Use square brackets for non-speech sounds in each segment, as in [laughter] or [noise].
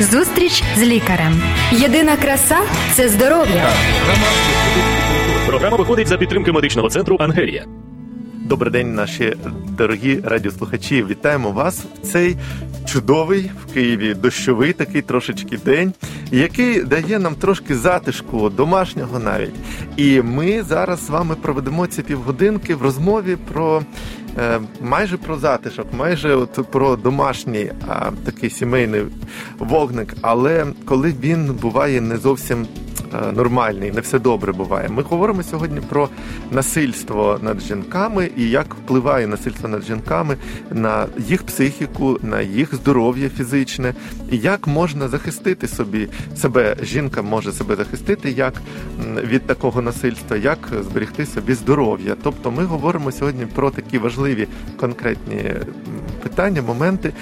Зустріч з лікарем. Єдина краса це здоров'я. Програма виходить за підтримки медичного центру Ангелія. Добрий день, наші дорогі радіослухачі. Вітаємо вас в цей чудовий в Києві дощовий такий трошечки день, який дає нам трошки затишку, домашнього навіть. І ми зараз з вами проведемо ці півгодинки в розмові про. Е, Майже про затишок, майже от про домашній а, такий сімейний вогник. Але коли він буває не зовсім е, нормальний, не все добре буває. Ми говоримо сьогодні про насильство над жінками і як впливає насильство над жінками на їх психіку, на їх здоров'я фізичне, і як можна захистити собі себе. Жінка може себе захистити як від такого насильства, як зберегти собі здоров'я. Тобто, ми говоримо сьогодні про такі важливі конкретні питання, моменти.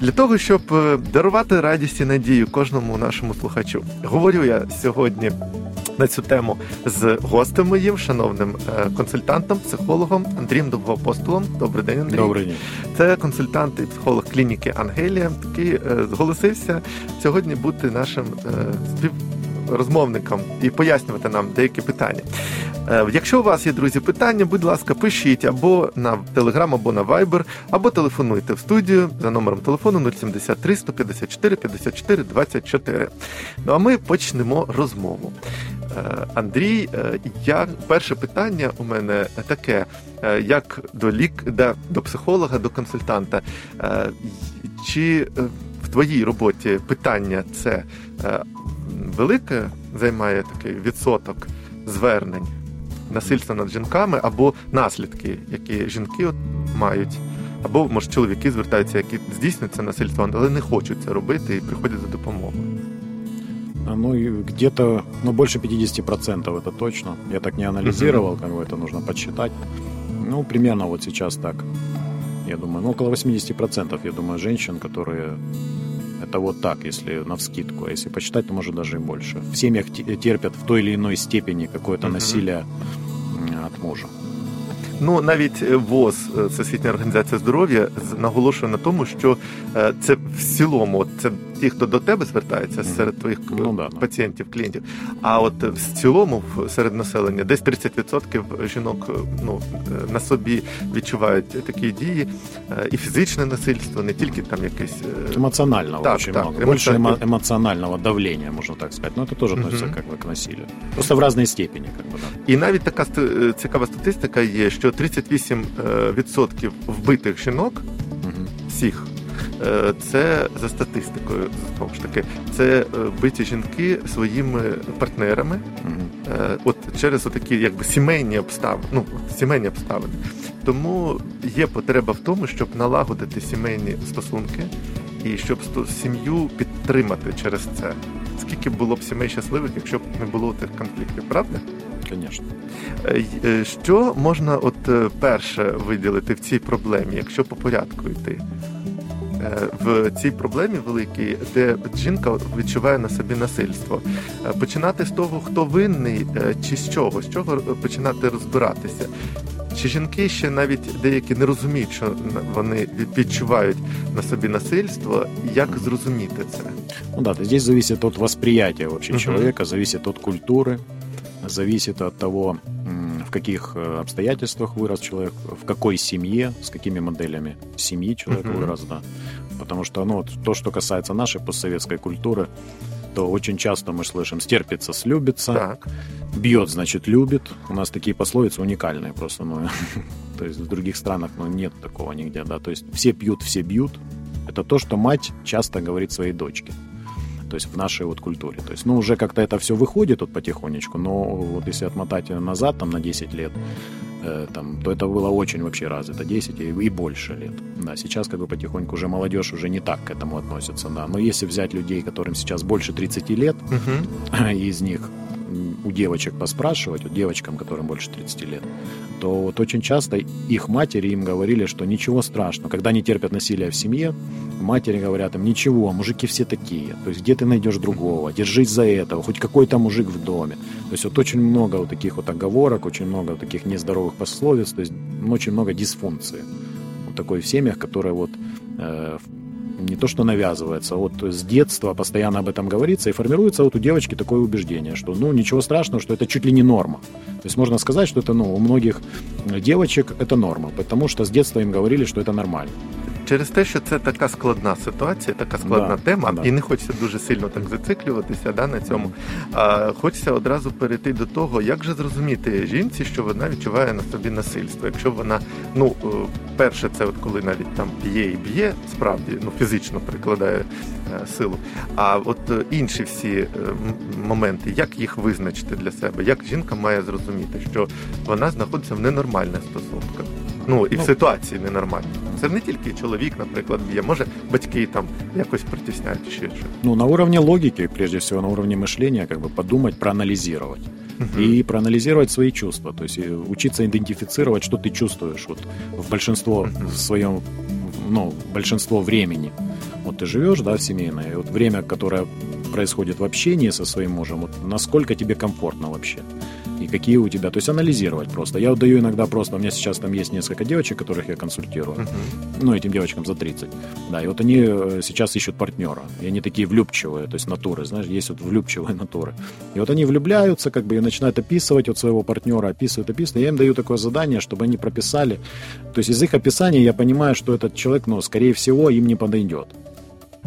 Для того щоб е, дарувати радість і надію кожному нашому слухачу, говорю я сьогодні на цю тему з гостем моїм, шановним е, консультантом, психологом Андрієм Довгоапостолом. Добрий день, Андрій. Добрый день. Це консультант і психолог клініки Ангелія, який е, зголосився сьогодні бути нашим е, співрозмовником і пояснювати нам деякі питання. Е, Якщо у вас є друзі питання, будь ласка, пишіть або на Telegram, або на Viber, або телефонуйте в студію за номером телефону 073 154 54 24. Ну а ми почнемо розмову. Е, Андрій, е, я перше питання у мене таке: як до лік, до психолога, до консультанта. Чи в твоїй роботі питання це велике займає такий відсоток звернень насильства над жінками або наслідки, які жінки от мають? Або може чоловіки звертаються, які здійснюють це насильство, але не хочуть це робити і приходять за допомогою. А, Ну, и где-то, ну, больше 50% это точно. Я так не анализировал, как бы это нужно подсчитать. Ну, примерно вот сейчас так. Я думаю, ну, около 80%, я думаю, женщин, которые... Это вот так, если на вскидку. А если посчитать, то может даже и больше. В семьях те- терпят в той или иной степени какое-то Мгм. насилие м, от мужа. Ну навіть е, ВОЗ, е, Всесвітня організація здоров'я, з- наголошує на тому, що е, це в цілому, от це ті, хто до тебе звертається Мгм. серед твоїх е, Ну, да, да. пацієнтів, клієнтів. А от е, в цілому в- серед населення десь 30% жінок е, ну, е, на собі відчувають такі дії, Е, і фізичне насильство, не тільки там якесь. е, Эмоционального Так, очень так, много. Больше эмоционально. эмо- эмоционального давления, можно так сказать. Но это тоже Мгм. относится как бы к насилию. Просто в разной степени, как бы, да. І навіть така ст- е, цікава статистика є, що 38% вбитих жінок Мгм. всіх. е, Це за статистикою, знову ж таки, це е, биті жінки своїми партнерами, е, от через такі якби сімейні обставини, ну сімейні обставини. Тому є потреба в тому, щоб налагодити сімейні стосунки і щоб сім'ю підтримати через це. Скільки було б сімей щасливих, якщо б не було тих конфліктів, правда? Е, Що можна от перше виділити в цій проблемі, якщо по порядку йти? Е, В цій проблемі великій, де жінка відчуває на собі насильство, Е, починати з того, хто винний, е, чи з чого, з чого починати розбиратися. Чи жінки ще навіть деякі не розуміють, що вони відчувають на собі насильство, як зрозуміти це? Ну да, здесь зависит от восприятия вообще Мгм. человека, зависит от культуры, зависит от того, в каких э, обстоятельствах вырос человек, в какой семье, с какими моделями семьи человек Мгм. вырос, да. Потому что, ну, вот то, что касается нашей постсоветской культуры, то очень часто мы слышим «стерпится, слюбится», Так. «бьет, значит, любит». У нас такие пословицы уникальные просто, ну, [laughs] то есть в других странах, ну, нет такого нигде, да. То есть все пьют, все бьют. Это то, что мать часто говорит своей дочке. То есть в нашей вот культуре. То есть, ну, уже как-то это все выходит вот потихонечку, но вот если отмотать назад, там, на 10 лет, э, там, то это было очень вообще развито, 10 и, и больше лет. Да, сейчас как бы потихоньку уже молодежь уже не так к этому относится, да. Но если взять людей, которым сейчас больше 30 лет, Угу. [clears throat] из них у девочек поспрашивать, у девочкам, которым больше 30 лет, то вот очень часто их матери им говорили, что ничего страшного. Когда они терпят насилие в семье, матери говорят им, ничего, мужики все такие. То есть где ты найдешь другого? Держись за этого, хоть какой-то мужик в доме. То есть вот очень много вот таких вот оговорок, очень много вот таких нездоровых пословиц, то есть очень много дисфункции. Вот такой в семьях, которая вот э, не то что навязывается, вот с детства постоянно об этом говорится, и формируется вот у девочки такое убеждение, что ну ничего страшного, что это чуть ли не норма. То есть можно сказать, что это ну, у многих девочек это норма, потому что с детства им говорили, что это нормально. Через те, що це така складна ситуація, така складна Да, тема, да. і не хочеться дуже сильно так зациклюватися да, на цьому. А хочеться одразу перейти до того, як же зрозуміти жінці, що вона відчуває на собі насильство. Якщо вона, ну е, перше, це от коли навіть там б'є і б'є, справді ну фізично прикладає е, силу. А от е, інші всі моменти, як їх визначити для себе, як жінка має зрозуміти, що вона знаходиться в ненормальних стосунках. Ну і в Ну, ситуації ненормальній. Це не тільки чоловік, наприклад, б'є, може батьки там якось притісняють чи ще щось. Ну, на уровне логики, прежде всего, на уровне мышления, как бы подумать, проанализировать. И проанализировать свои чувства. То есть э, учиться идентифицировать, что ты чувствуешь вот, в большинство Мгм. в своем, ну, большинство времени. Вот ты живешь, да, в семейное, и вот время, которое происходит в общении со своим мужем, вот насколько тебе комфортно вообще и какие у тебя, то есть анализировать просто. Я вот даю иногда просто, у меня сейчас там есть несколько девочек, которых я консультирую, Мгм. ну, этим девочкам за 30. Да, и вот они э, сейчас ищут партнера. И они такие влюбчивые, то есть натуры, знаешь, есть вот влюбчивые [laughs] натуры. И вот они влюбляются, как бы, и начинают описывать вот своего партнера, описывают, описывают. Я им даю такое задание, чтобы они прописали. То есть из их описания я понимаю, что этот человек, ну, скорее всего, им не подойдет.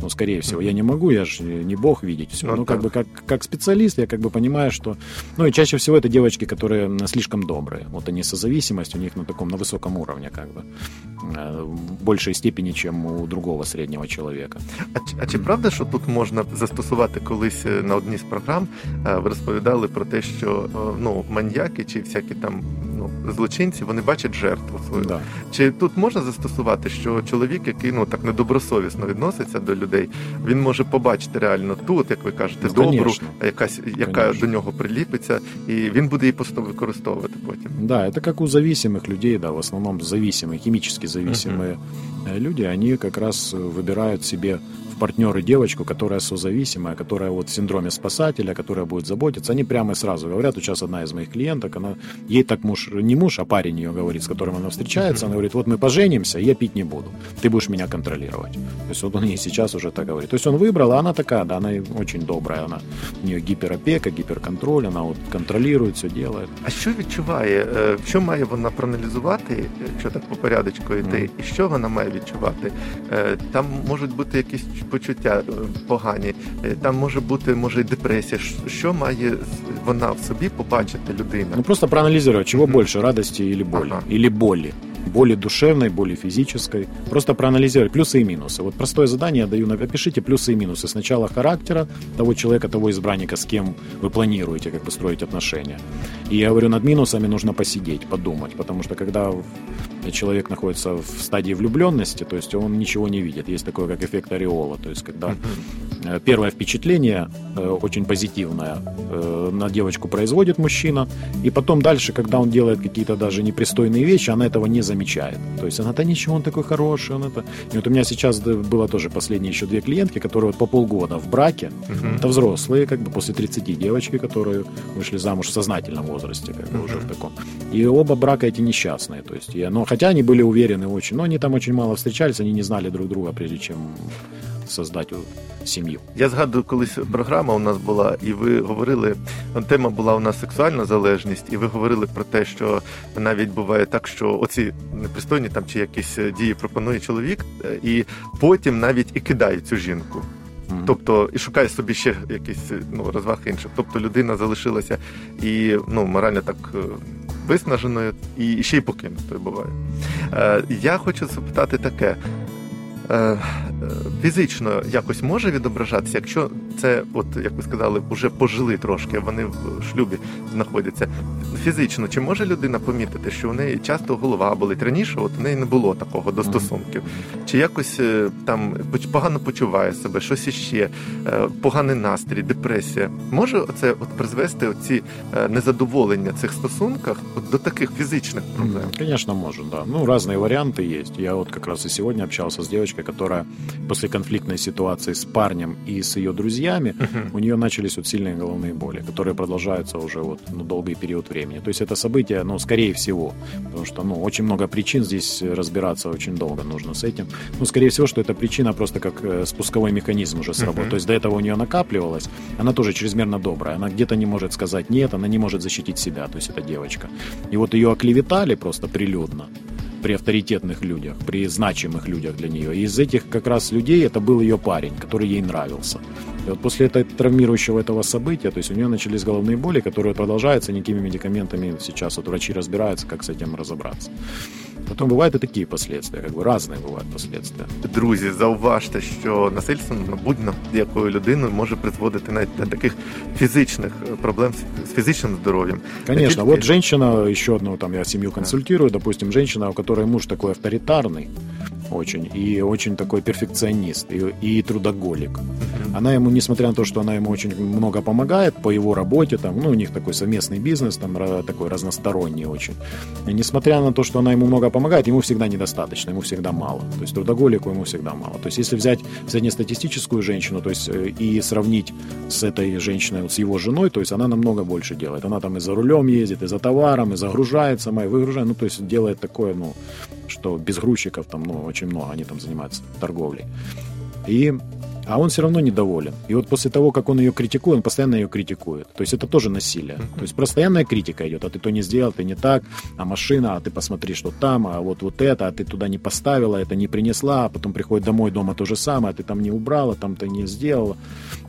Ну, скорее всего, я не могу, я же не бог видеть все. Ну, Ну, как так. бы как, как специалист, я как бы понимаю, что... Ну, и чаще всего это девочки, которые м, слишком добрые. Вот они созависимость у них на таком, на высоком уровне, как бы. Э, В большей степени, чем у другого среднего человека. А, чи- а чи правда, що тут можна застосувати колись е, на одній з програм? е, Ви розповідали про те, що е, ну маньяки чи всякі там ну злочинці вони бачать жертву свою. Да. Чи тут можна застосувати, що чоловік, який ну так недобросовісно відноситься до людей, він може побачити реально ту, от, як ви кажете, Ну, добру, конечно. якась яка Конечно. до нього приліпиться, і він буде її просто використовувати потім. Да, это как у зависимых людей, да, в основном зависимые, химически зависимые э, люди, они как раз э, выбирают себе в партнеры девочку, которая созависимая, которая вот в синдроме спасателя, которая будет заботиться. Они прямо и сразу говорят, вот сейчас одна из моих клиенток, она, ей так муж, не муж, а парень ее говорит, с которым она встречается, она говорит, вот мы поженимся, я пить не буду, ты будешь меня контролировать. То есть вот он ей сейчас уже так говорит. То есть он выбрал, а она такая, да, она очень добрая, она, у нее гиперопека, гиперконтроль, она вот контролирует, все делает. А що відчуває? е, Що має вона проаналізувати, якщо так по порядочку йти, Мгм. і що вона має відчувати? Е, Там можуть бути якісь почуття е, погані, е, там може бути може й депресія. Ш- Що має з- вона в собі побачити людина? Ну, просто проанализировать, чего Мгм. больше, радости или боли. Ага. Или боли. Боли душевной, боли физической. Просто проанализировать плюсы и минусы. Вот простое задание я даю, напишите плюсы и минусы. Сначала характера того человека, того избранника, с кем вы планируете как бы строить отношения. И я говорю, над минусами нужно посидеть, подумать. Потому что когда в- человек находится в стадии влюбленности, то есть он ничего не видит. Есть такое, как эффект ореола. То есть когда Первое впечатление э, очень позитивное э, на девочку производит мужчина, и потом дальше, когда он делает какие-то даже непристойные вещи, она этого не замечает. То есть она, да ничего, он такой хороший, он это... И вот у меня сейчас было тоже последние еще две клиентки, которые вот по полгода в браке, Мгм. это взрослые, как бы после 30 девочки, которые вышли замуж в сознательном возрасте, как бы уже в таком. И оба брака эти несчастные, то есть, и, но хотя они были уверены очень, но они там очень мало встречались, они не знали друг друга, прежде чем создать вот семью. Я згадую, колись програма у нас була, і ви говорили, тема була у нас сексуальна залежність, і ви говорили про те, що навіть буває так, що оці непристойні там чи якісь е, дії пропонує чоловік, е, і потім навіть і кидає цю жінку. Тобто і шукає собі ще якісь ну, розваг інших. Тобто людина залишилася і ну, морально так е, виснаженою, і ще й покинутою буває. Е, я хочу запитати таке. Е, е, Фізично якось може відображатися, якщо це, от як ви сказали, вже пожили трошки, вони в шлюбі знаходяться. Фізично, чи може людина помітити, що у неї часто голова болить? Раніше от у неї не було такого до стосунків. Чи якось е, там погано почуває себе, щось іще, е, поганий настрій, депресія. Може це от призвести оці е, незадоволення цих стосунках от до таких фізичних проблем? Конечно, может, да. Ну, разные варианты есть. Я вот как раз и сегодня общался с девочкой, которая после конфликтной ситуации с парнем и с ее друзьями, у нее начались вот сильные головные боли, которые продолжаются уже вот ну, долгий период времени. То есть это событие, ну, скорее всего, потому что, ну, очень много причин здесь разбираться очень долго нужно с этим. Ну, скорее всего, что эта причина просто как э, спусковой механизм уже сработал. То есть до этого у нее накапливалось, она тоже чрезмерно добрая, она где-то не может сказать нет, она не может защитить себя, то есть эта девочка. И вот ее оклеветали просто прилюдно при авторитетных людях, при значимых людях для нее. И из этих как раз людей это был ее парень, который ей нравился. И вот после этого травмирующего этого события, то есть у нее начались головные боли, которые продолжаются никакими медикаментами. Сейчас вот врачи разбираются, как с этим разобраться. Потім бувають і такі последствия, як би різні бувають последствия. Друзі, зауважте, що насильство над будь-якою людиною може призводити навіть до таких фізичних проблем з фізичним здоров'ям. Конечно, вот женщина, еще одну, там я семью консультирую, допустим, женщина, у которой муж такой авторитарный, очень, и очень такой перфекционист, и, и трудоголик. Она ему, несмотря на то, что она ему очень много помогает по его работе, там, ну, у них такой совместный бизнес, там, такой разносторонний очень. И несмотря на то, что она ему много помогает, ему всегда недостаточно, ему всегда мало. То есть трудоголику ему всегда мало. То есть если взять среднестатистическую женщину, то есть э, и сравнить с этой женщиной, вот, с его женой, то есть она намного больше делает. Она там и за рулем ездит, и за товаром, и загружает сама, и выгружает. Ну, то есть делает такое, ну, что без грузчиков там, ну, очень много, они там занимаются торговлей. И а он все равно недоволен. И вот после того, как он ее критикует, он постоянно ее критикует. То есть это тоже насилие. То есть постоянная критика идет, а ты то не сделал, ты не так, а машина, а ты посмотри, что там, а вот вот это, а ты туда не поставила, это не принесла, а потом приходит домой, дома то же самое, а ты там не убрала, там ты не сделала.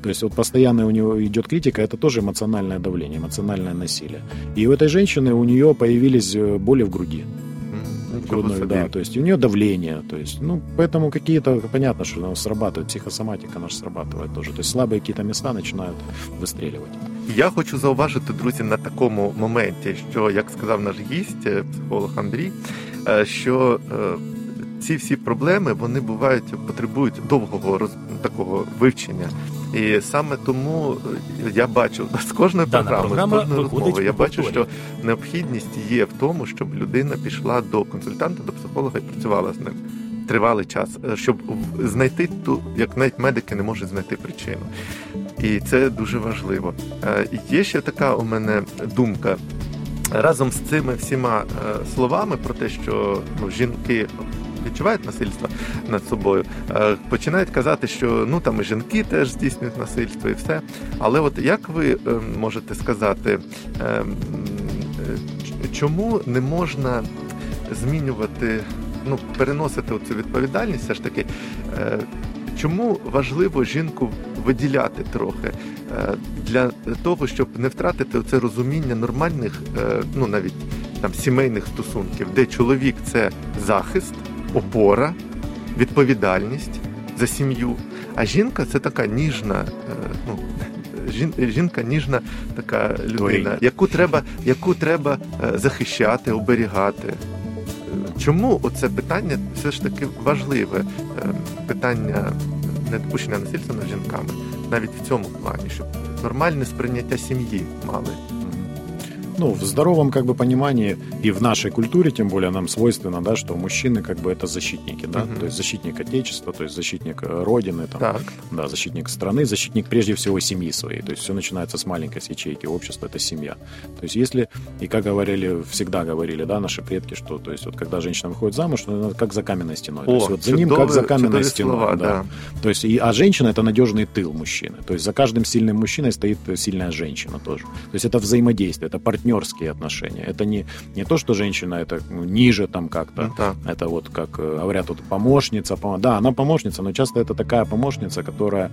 То есть вот постоянно у него идет критика, это тоже эмоциональное давление, эмоциональное насилие. И у этой женщины, у нее появились э, боли в груди грудной, да, то есть у нее давление, то есть, ну, поэтому какие-то, понятно, что оно срабатывает, психосоматика наша срабатывает тоже, то есть слабые какие-то места начинают вистрілювати. Я хочу зауважити, друзі, на такому моменті, що, як сказав наш гість, е, психолог Андрій, е, що е, ці всі проблеми вони бувають, потребують довгого роз, такого вивчення. І саме тому я бачу [laughs] з кожної програми, з кожної розмови, я бачу, що необхідність є в тому, щоб людина пішла до консультанта, до психолога і працювала з ним тривалий час, щоб знайти ту, як навіть медики не можуть знайти причину. І це дуже важливо. Є ще така у мене думка. Разом з цими всіма словами про те, що ну, жінки відчувають насильство над собою, е, починають казати, що ну там і жінки теж здійснюють насильство і все. Але от як ви е, можете сказати, е, чому не можна змінювати, ну переносити цю відповідальність, все ж таки, чому важливо жінку виділяти трохи для того, щоб не втратити це розуміння нормальних, ну навіть там сімейних стосунків, де чоловік це захист опора, відповідальність за сім'ю. А жінка це така ніжна, е, ну жінка ніжна така людина, яку треба, яку треба е, захищати, оберігати. Чому оце питання все ж таки важливе? Е, питання недопущення насильства над жінками навіть в цьому плані, щоб нормальне сприйняття сім'ї мали ну, в здоровом как бы понимании и в нашей культуре, тем более нам свойственно, да, что мужчины как бы это защитники, да, угу. то есть защитник отечества, то есть защитник э, родины, там, так. да, защитник страны, защитник прежде всего семьи своей, то есть все начинается с маленькой ячейки, общество это семья. То есть если, и как говорили, всегда говорили, да, наши предки, что, то есть вот когда женщина выходит замуж, ну, как за каменной стеной, О, то есть вот за ним как за каменной стеной, слова, да. да. То есть, и, а женщина это надежный тыл мужчины, то есть за каждым сильным мужчиной стоит сильная женщина тоже. То есть это взаимодействие, это партнер партнерские отношения. Это не, не то, что женщина это ну, ниже там как-то. Ну, да. Это вот, как э, говорят, вот помощница. Пом... Да, она помощница, но часто это такая помощница, которая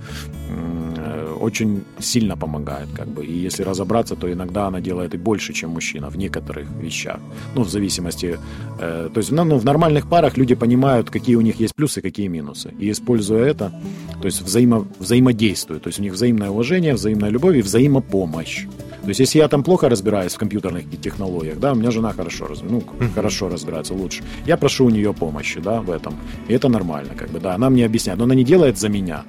э, очень сильно помогает, как бы. И если разобраться, то иногда она делает и больше, чем мужчина в некоторых вещах. Ну, в зависимости... Э, то есть, ну, в нормальных парах люди понимают, какие у них есть плюсы, какие минусы. И используя это, то есть взаимо, взаимодействуют. То есть у них взаимное уважение, взаимная любовь и взаимопомощь. То есть, если я там плохо разбираюсь в компьютерных технологиях, да, у меня жена хорошо, ну, mm-hmm. хорошо разбирается, лучше. Я прошу у нее помощи, да, в этом. И это нормально, как бы, да. Она мне объясняет, но она не делает за меня.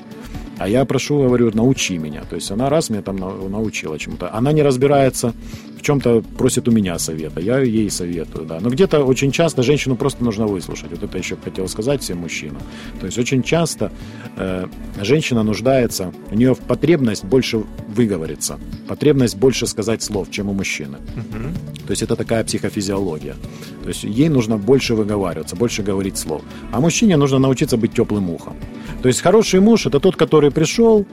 А я прошу, говорю, научи меня. То есть она раз меня там научила чему-то. Она не разбирается в чем-то, просит у меня совета. Я ей советую, да. Но где-то очень часто женщину просто нужно выслушать. Вот это еще хотел сказать всем мужчинам. То есть очень часто э, женщина нуждается, у нее потребность больше выговориться, потребность больше сказать слов, чем у мужчины. Угу. То есть это такая психофизиология. То есть ей нужно больше выговариваться, больше говорить слов. А мужчине нужно научиться быть теплым ухом. То есть хороший муж это тот, который пришел,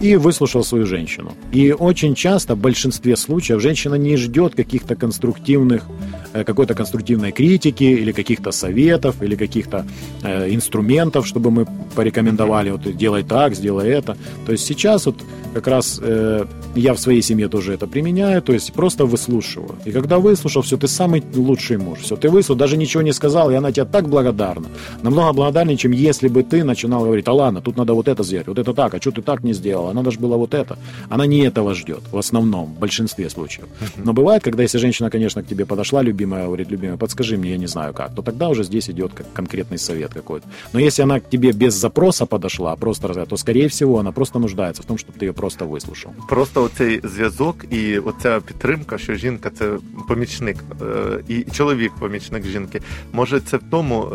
и выслушал свою женщину. И очень часто, в большинстве случаев, женщина не ждет каких-то конструктивных, э, какой-то конструктивной критики или каких-то советов, или каких-то э, инструментов, чтобы мы порекомендовали, вот делай так, сделай это. То есть сейчас вот как раз э, я в своей семье тоже это применяю, то есть просто выслушиваю. И когда выслушал, все, ты самый лучший муж. Все, ты выслушал, даже ничего не сказал, и она тебе так благодарна. Намного благодарнее, чем если бы ты начинал говорить, а ладно, тут надо вот это сделать, вот это так, а что ты так не сделала, надо же было вот это. Она не этого ждет, в основном, в большинстве случаев. Но бывает, когда если женщина, конечно, к тебе подошла, любимая, говорит, любимая, подскажи мне, я не знаю как, то тогда уже здесь идет как конкретный совет какой-то. Но если она к тебе без запроса подошла, просто то, скорее всего, она просто нуждается в том, чтобы ты ее просто выслушал. Просто оцей зв'язок і оця підтримка, що жінка це помічник, і чоловік помічник жінки. Може, це в тому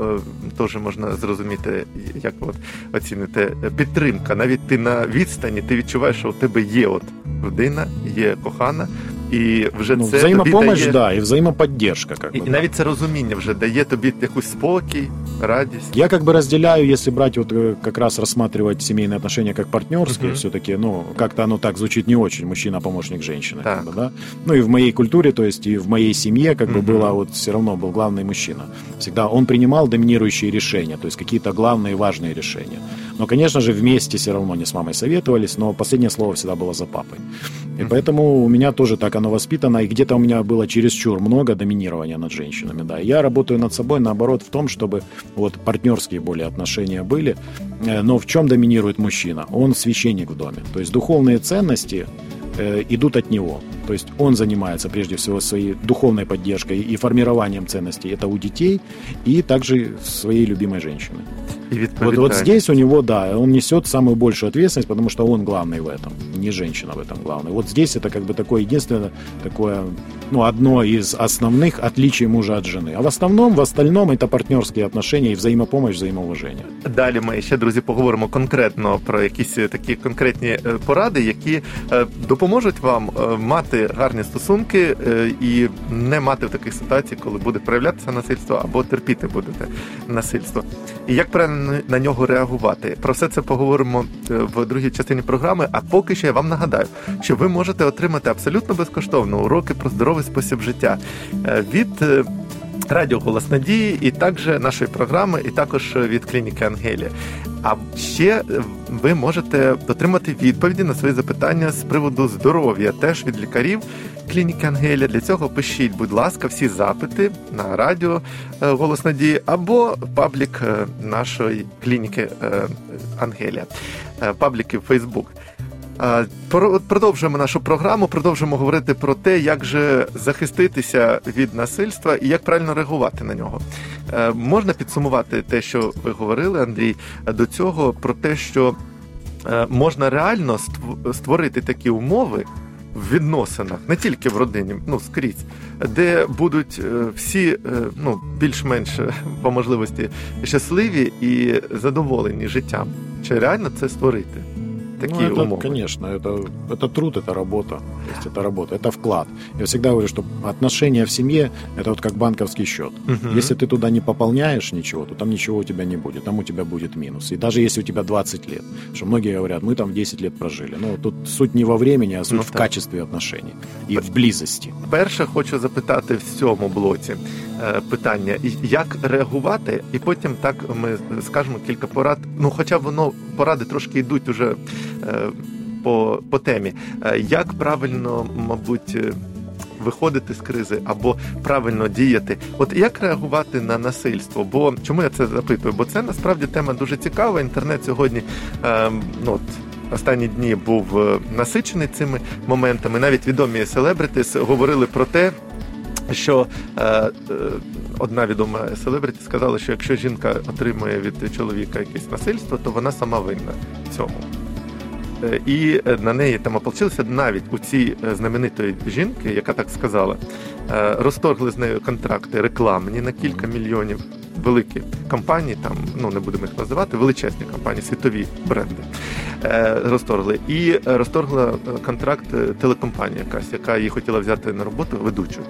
теж можна зрозуміти, як от оцінити підтримка. Навіть ти на відстані, ти відчуваєш, що у тебе є от людина, є кохана, і вже ну, це взаємопомощь, тобі дає... да, і взаємоподдержка. Как і, бы, і навіть це розуміння вже дає тобі якусь спокій, радість. Я как бы разделяю, если брать вот э, как раз рассматривать семейные отношения как партнерские, угу. все-таки, ну, как-то оно так звучит не очень, мужчина помощник женщины, так. как бы, да. Ну и в моей культуре, то есть и в моей семье, как угу. бы было вот все равно был главный мужчина. Всегда он принимал доминирующие решения, то есть какие-то главные важные решения. Но, конечно же, вместе все равно не с мамой советовались, но последнее слово всегда было за папой. И поэтому у меня тоже так оно воспитано, и где-то у меня было чересчур много доминирования над женщинами, да. Я работаю над собой, наоборот, в том, чтобы вот партнерские более отношения были, э, но в чем доминирует мужчина? Он священник в доме. То есть духовные ценности э, идут от него. То есть он занимается прежде всего своей духовной поддержкой и формированием ценностей. Это у детей и также своей любимой женщины. И вот, вот здесь у него, да, он несет самую большую ответственность, потому что он главный в этом, не женщина в этом главная. Вот здесь это как бы такое единственное, такое, ну, одно из основных отличий мужа от жены. А в основном, в остальном это партнерские отношения і взаємопомощь, взаємоуваження. Далі ми ще, друзі, поговоримо конкретно про якісь такі конкретні поради, які допоможуть вам мати гарні стосунки і не мати в таких ситуаціях, коли буде проявлятися насильство або терпіти будете насильство. І як правильно на нього реагувати. Про все це поговоримо в другій частині програми. А поки що я вам нагадаю, що ви можете отримати абсолютно безкоштовно уроки про здоровий спосіб життя від. Радіо Голос Надії, і також нашої програми, і також від клініки Ангелія. А ще ви можете отримати відповіді на свої запитання з приводу здоров'я, теж від лікарів клініки Ангелія. Для цього пишіть, будь ласка, всі запити на радіо Голос Надії або паблік нашої клініки Ангелія, пабліки в Фейсбук. Продовжуємо нашу програму, продовжуємо говорити про те, як же захиститися від насильства і як правильно реагувати на нього. Можна підсумувати те, що ви говорили, Андрій, до цього про те, що можна реально створити такі умови в відносинах, не тільки в родині, ну скрізь, де будуть всі ну, більш-менш [laughs] по можливості щасливі і задоволені життям. Чи реально це створити? такие ну, это, умовы. Конечно, это, это труд, это работа. То есть это работа, это вклад. Я всегда говорю, что отношения в семье – это вот как банковский счет. Угу. Если ты туда не пополняешь ничего, то там ничего у тебя не будет, там у тебя будет минус. И даже если у тебя 20 лет, что многие говорят, мы там 10 лет прожили. Ну, тут суть не во времени, а суть ну, в так. качестве отношений і в близості. Перше, хочу запитати в цьому блоці Питання, як реагувати, і потім так ми скажемо кілька порад. Ну, хоча воно поради трошки йдуть уже по, по темі. Як правильно, мабуть, виходити з кризи або правильно діяти? От як реагувати на насильство? Бо чому я це запитую? Бо це насправді тема дуже цікава. Інтернет сьогодні ну, от, Останні дні був насичений цими моментами. Навіть відомі селебритис говорили про те, що е, е, одна відома селебриті сказала, що якщо жінка отримує від чоловіка якесь насильство, то вона сама винна в цьому. Е, і е, на неї там ополчилися навіть у цій е, знаменитої жінки, яка так сказала, розторгли з нею контракти рекламні на кілька мільйонів. Великі компанії, там ну не будемо їх називати, величезні компанії, світові бренди розторгли. І розторгла контракт телекомпанія якась, яка її хотіла взяти на роботу ведучою.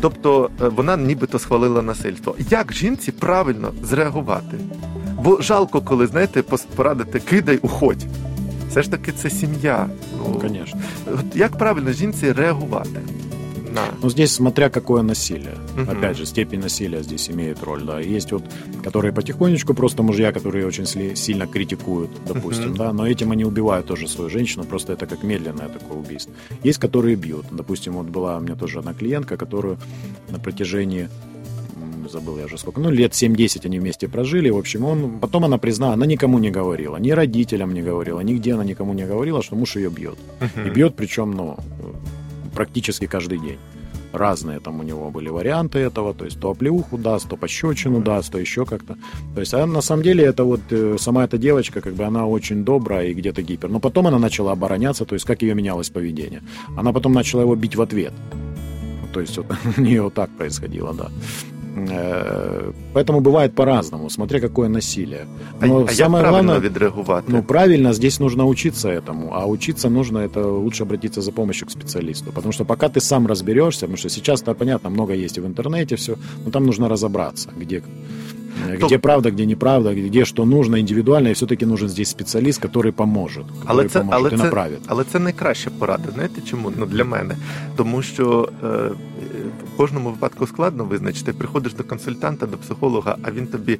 Тобто вона нібито схвалила насильство. Як жінці правильно зреагувати? Бо жалко, коли знаєте, порадити кидай, уходь. Все ж таки це сім'я. Ну, конечно. От Як правильно жінці реагувати на Ну, здесь смотря какое насилие. Мгм. Опять же, степень насилия здесь имеет роль, да. Есть вот, которые потихонечку, просто мужья, которые очень сли- сильно критикуют, допустим, Мгм. да, но этим они убивают тоже свою женщину, просто это как медленное такое убийство. Есть, которые бьют. Допустим, вот была у меня тоже одна клиентка, которую на протяжении м, забыл я уже сколько, ну, лет 7-10 они вместе прожили, в общем, он, потом она признала, она никому не говорила, ни родителям не говорила, нигде она никому не говорила, что муж ее бьет. И бьет, причем, ну, практически каждый день. Разные там у него были варианты этого, то есть то оплеуху даст, то пощечину даст, то еще как-то. То есть, а на самом деле это вот э, сама эта девочка, как бы она очень добрая и где-то гипер. Но потом она начала обороняться, то есть как ее менялось поведение. Она потом начала его бить в ответ. То есть вот [laughs] у нее вот так происходило, да. Э, Поэтому бывает по-разному, смотря какое насилие. а, Но а як самое правильно главное, відреагувати? ну, правильно, здесь нужно учиться этому. А учиться нужно, это лучше обратиться за помощью к специалисту. Потому что пока ты сам разберешься, потому что сейчас-то, понятно, много есть и в интернете все, но там нужно разобраться, где, э, где правда, где неправда, где что нужно индивидуально, и все-таки нужен здесь специалист, который поможет, который Але це, поможет але, и це, направит. але це найкраща порада. Знаєте чому? Ну для мене. Тому що е, в кожному випадку складно визначити. Приходиш до консультанта, до психолога, а він тобі.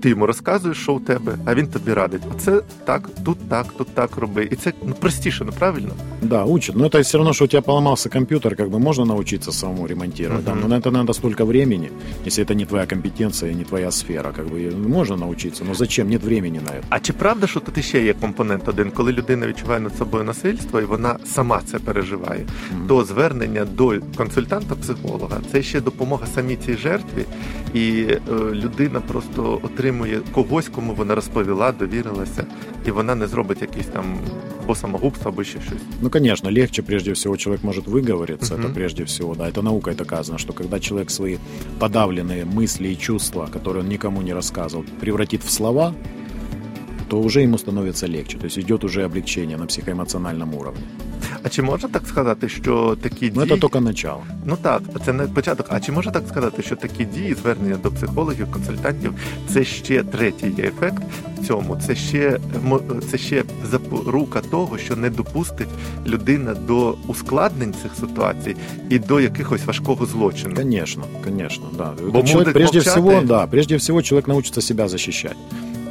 Ти йому розказуєш, що у тебе, а він тобі радить. Оце так, тут так, тут так роби. І це ну простіше, ну правильно? Да, учат. Но это все равно, что у тебя поломался компьютер, как бы можно научиться самому ремонтировать. да, Мгм. но на это надо столько времени, если это не твоя компетенция, не твоя сфера. Как бы можно научиться, но зачем? Нет времени на это. А чи правда, що тут іще є компонент один, коли людина відчуває над собою насильство і вона сама це переживає, Мгм. то звернення до консультанта-психолога це ще допомога самій цій жертві, і е, людина просто отримує когось, кому вона розповіла, довірилася, і вона не зробить якісь там або самогубство, або ще щось. Ну, конечно, легче, прежде всего, человек может выговориться, Мгм. это прежде всего, да, это наукой доказано, что когда человек свои подавленные мысли и чувства, которые он никому не рассказывал, превратит в слова, то уже ему становится легче, то есть идет уже облегчение на психоэмоциональном уровне. А чи можна так сказати, що такі Но дії... это только начало. Ну так, це не початок. А чи можна так сказати, що такі дії, звернення до психологів, консультантів, це ще третій ефект в цьому. Це ще це ще запорука того, що не допустить людина до ускладнень цих ситуацій і до якихось важкого злочину. Конечно, конечно, да. Бо человек, прежде молчать всего, да, прежде всего человек научится себя защищать.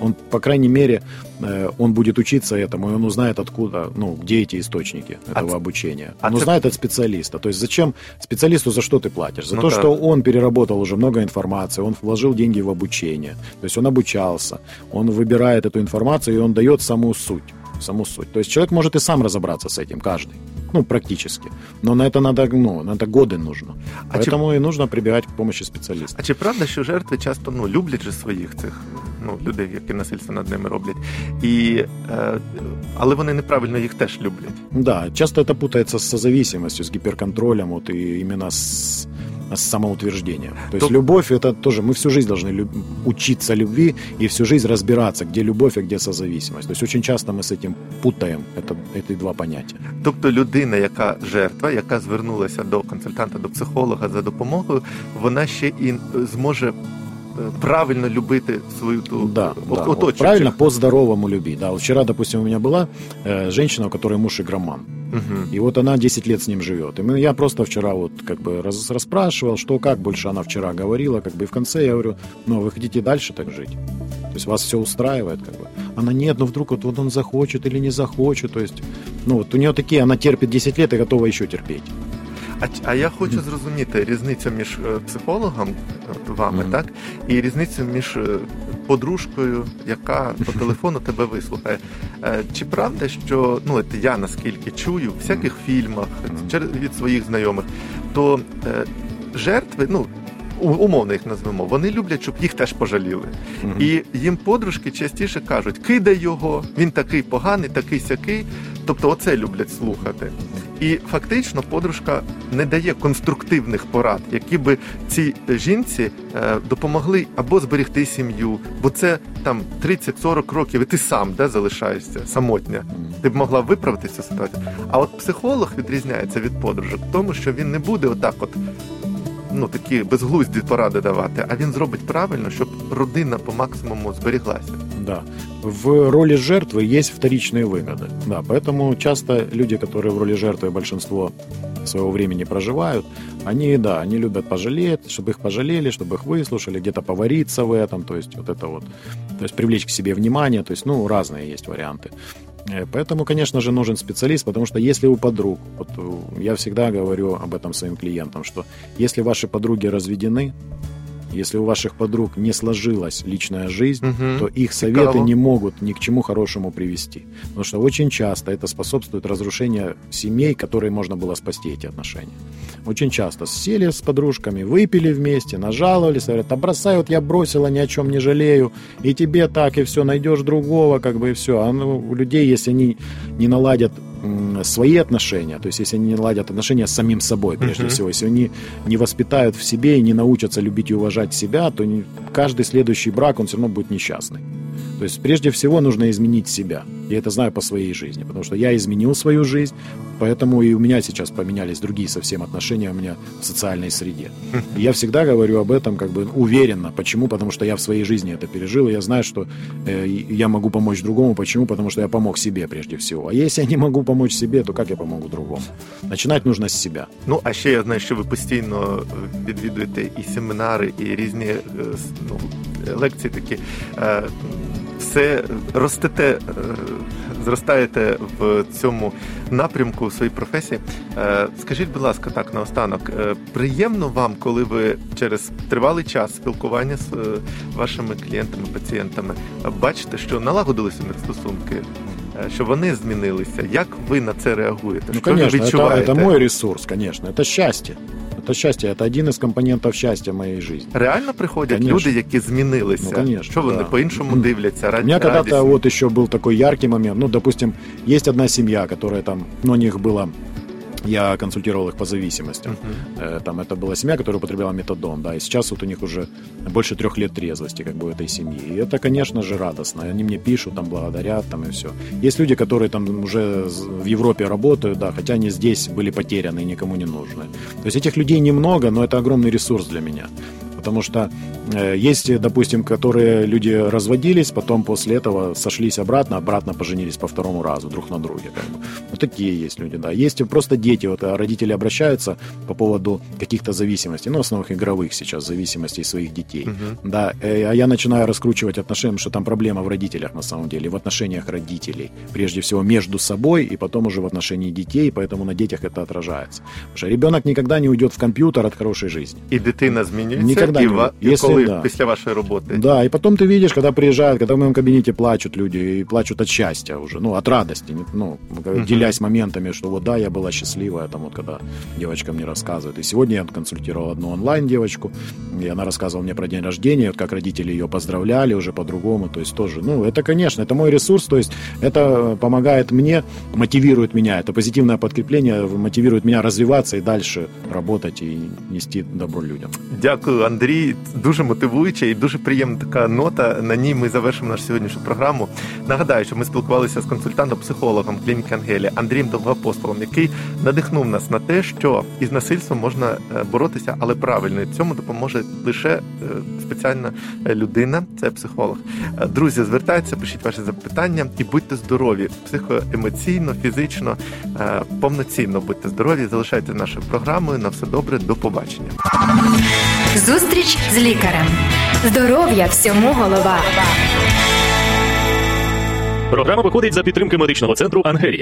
Он, по крайней мере, э, он будет учиться этому, и он узнает, откуда, ну, где эти источники А этого ц- обучения. а Он ц- узнает от специалиста. То есть зачем специалисту за что ты платишь? За Ну то, да. что он переработал уже много информации, он вложил деньги в обучение. То есть он обучался, он выбирает эту информацию, и он дает саму суть. Саму суть. То есть человек может и сам разобраться с этим, каждый. Ну, практически. Но на это надо, ну, на это годы нужно. А чи- Поэтому и нужно прибегать к помощи специалиста. А чи правда, що жертви часто ну люблять же своїх цих ну людей, які насильство над ними роблять, і е, але вони неправильно їх теж люблять. Да, часто это путается с созависимостью, с гиперконтролем, вот и именно с, с самоутверждением. То есть То- любовь это тоже, мы всю жизнь должны люб- учиться любви и всю жизнь разбираться, где любовь, а где созависимость. То есть очень часто мы с этим путаем это, эти два понятия. Тобто людина, яка жертва, яка звернулася до консультанта, до психолога за допомогою, вона ще і зможе е, правильно любити свою ту Да, да, вот правильно по-здоровому любить. Да, вот вчера, допустим, у меня была э, женщина, у которой муж игроман. Мгм. И вот она 10 лет с ним живет. И мы, я просто вчера вот как бы раз, расспрашивал, что как больше она вчера говорила, как бы и в конце я говорю, ну вы хотите дальше так жить? То есть вас все устраивает, как бы. Она нет, ну вдруг вот, вот он захочет или не захочет. То есть, ну вот у нее такие, она терпит 10 лет и готова еще терпеть. А, а я хочу зрозуміти різницю між е, психологом, от вами, Мгм. так, і різницю між е, подружкою, яка по телефону [laughs] тебе вислухає. Е, Чи правда, що ну я наскільки чую в всяких фільмах Мгм. через від своїх знайомих, то е, жертви, ну умовно їх назвемо, вони люблять, щоб їх теж пожаліли. І їм подружки частіше кажуть: кидай його, він такий поганий, такий сякий. Тобто, оце люблять слухати. І фактично подружка не дає конструктивних порад, які би цій жінці е, допомогли або зберегти сім'ю, бо це там 30-40 років, і ти сам де залишаєшся самотня. Ти б могла виправити цю ситуацію. А от психолог відрізняється від подружок тому, що він не буде отак, от ну такі безглузді поради давати, а він зробить правильно, щоб родина по максимуму зберіглася. Да. В роли жертвы есть вторичные выгоды. Да, поэтому часто люди, которые в роли жертвы большинство своего времени проживают, они, да, они любят пожалеть, чтобы их пожалели, чтобы их выслушали, где-то повариться в этом, то есть вот это вот, то есть привлечь к себе внимание, то есть, ну, разные есть варианты. Э, Поэтому, конечно же, нужен специалист, потому что если у подруг, вот э, я всегда говорю об этом своим клиентам, что если ваши подруги разведены, если у ваших подруг не сложилась личная жизнь, Мгм. то их советы не могут ни к чему хорошему привести. Потому что очень часто это способствует разрушению семей, которые можно было спасти эти отношения. Очень часто сели с подружками, выпили вместе, нажаловались, говорят, да бросай, вот я бросила, ни о чем не жалею, и тебе так, и все, найдешь другого, как бы и все. А ну, у людей, если они не наладят свои отношения, то есть если они не наладят отношения с самим собой, прежде Мгм. всего, если они не воспитают в себе и не научатся любить и уважать себя, то каждый следующий брак, он все равно будет несчастный. То есть прежде всего нужно изменить себя. Я это знаю по своей жизни, потому что я изменил свою жизнь, поэтому и у меня сейчас поменялись другие совсем отношения у меня в социальной среде. И я всегда говорю об этом как бы уверенно. Почему? Потому что я в своей жизни это пережил, и я знаю, что э, я могу помочь другому. Почему? Потому что я помог себе прежде всего. А если я не могу помочь себе, то как я помогу другому? Начинать нужно с себя. Ну а ще я знаю, що ви постійно е, відвідуєте і семінари, і різні е, ну, лекції такі. Е, Все ростете, зростаєте в цьому напрямку у своїй професії. Скажіть, будь ласка, так наостанок, приємно вам, коли ви через тривалий час спілкування з вашими клієнтами, пацієнтами бачите, що налагодилися у стосунки, е, що вони змінилися? Як ви на це реагуєте? Ну, що ви конечно, это, відчуваєте? это мой ресурс, конечно. Это счастье. Это счастье, это один из компонентов счастья моей жизни. Реально приходять Конечно. люди, які змінилися. Ну, конечно, що вони да. по-іншому Мгм. дивляться, раді У меня когда-то радісні. вот еще был такой яркий момент. Ну, допустим, есть одна семья, которая там, ну, у них было я консультировал их по зависимостям. Мгм. Э, Там это была семья, которая употребляла метадон, да, и сейчас вот у них уже больше трех лет трезвости, как бы, у этой семьи. И это, конечно же, радостно. Они мне пишут, там, благодарят, там, и все. Есть люди, которые там уже в Европе работают, да, хотя они здесь были потеряны и никому не нужны. То есть этих людей немного, но это огромный ресурс для меня. Потому что э, есть, допустим, которые люди разводились, потом после этого сошлись обратно, обратно поженились по второму разу друг на друге. Как бы. Ну, такие есть люди, да. Есть просто дети, вот а родители обращаются по поводу каких-то зависимостей, ну, основных игровых сейчас зависимостей своих детей. Мгм. Да, э, а я начинаю раскручивать отношения, что там проблема в родителях на самом деле, в отношениях родителей. Прежде всего между собой и потом уже в отношении детей, поэтому на детях это отражается. Потому что ребенок никогда не уйдет в компьютер от хорошей жизни. І дитина змінюється, Ніколи і, не ва... буде. і коли Якщо да. після вашої роботи. Да, и потом ты видишь, когда приезжают, когда в моем кабинете плачут люди, и плачут от счастья уже, ну, от радости, не- ну, Мгм. делясь моментами, что вот да, я была счастливая, там вот когда девочка мне рассказывает. И сегодня я консультировал одну онлайн-девочку, и она рассказывала мне про день рождения, вот как родители ее поздравляли уже по-другому, то есть тоже, ну, это, конечно, это мой ресурс, то есть это помогает мне, мотивирует меня, это позитивное подкрепление мотивирует меня развиваться и дальше работать и нести добро людям. Дякую, Андрій. Дуже мотивуюче і дуже приємна така нота. На ній ми завершимо нашу сьогоднішню програму. Нагадаю, що ми спілкувалися з консультантом-психологом клініки Ангелія Андрієм Довгоапостолом, який надихнув нас на те, що із насильством можна е, боротися, але правильно. І цьому допоможе лише е, спеціальна е, людина, це психолог. Е, Друзі, звертайтеся, пишіть ваші запитання і будьте здорові, психоемоційно, фізично, повноцінно будьте здорові. Залишайте нашою програмою. На все добре, до побачення. Зустріч з лікарем. Здоров'я всьому голова. Програма виходить за підтримки медичного центру Ангелія.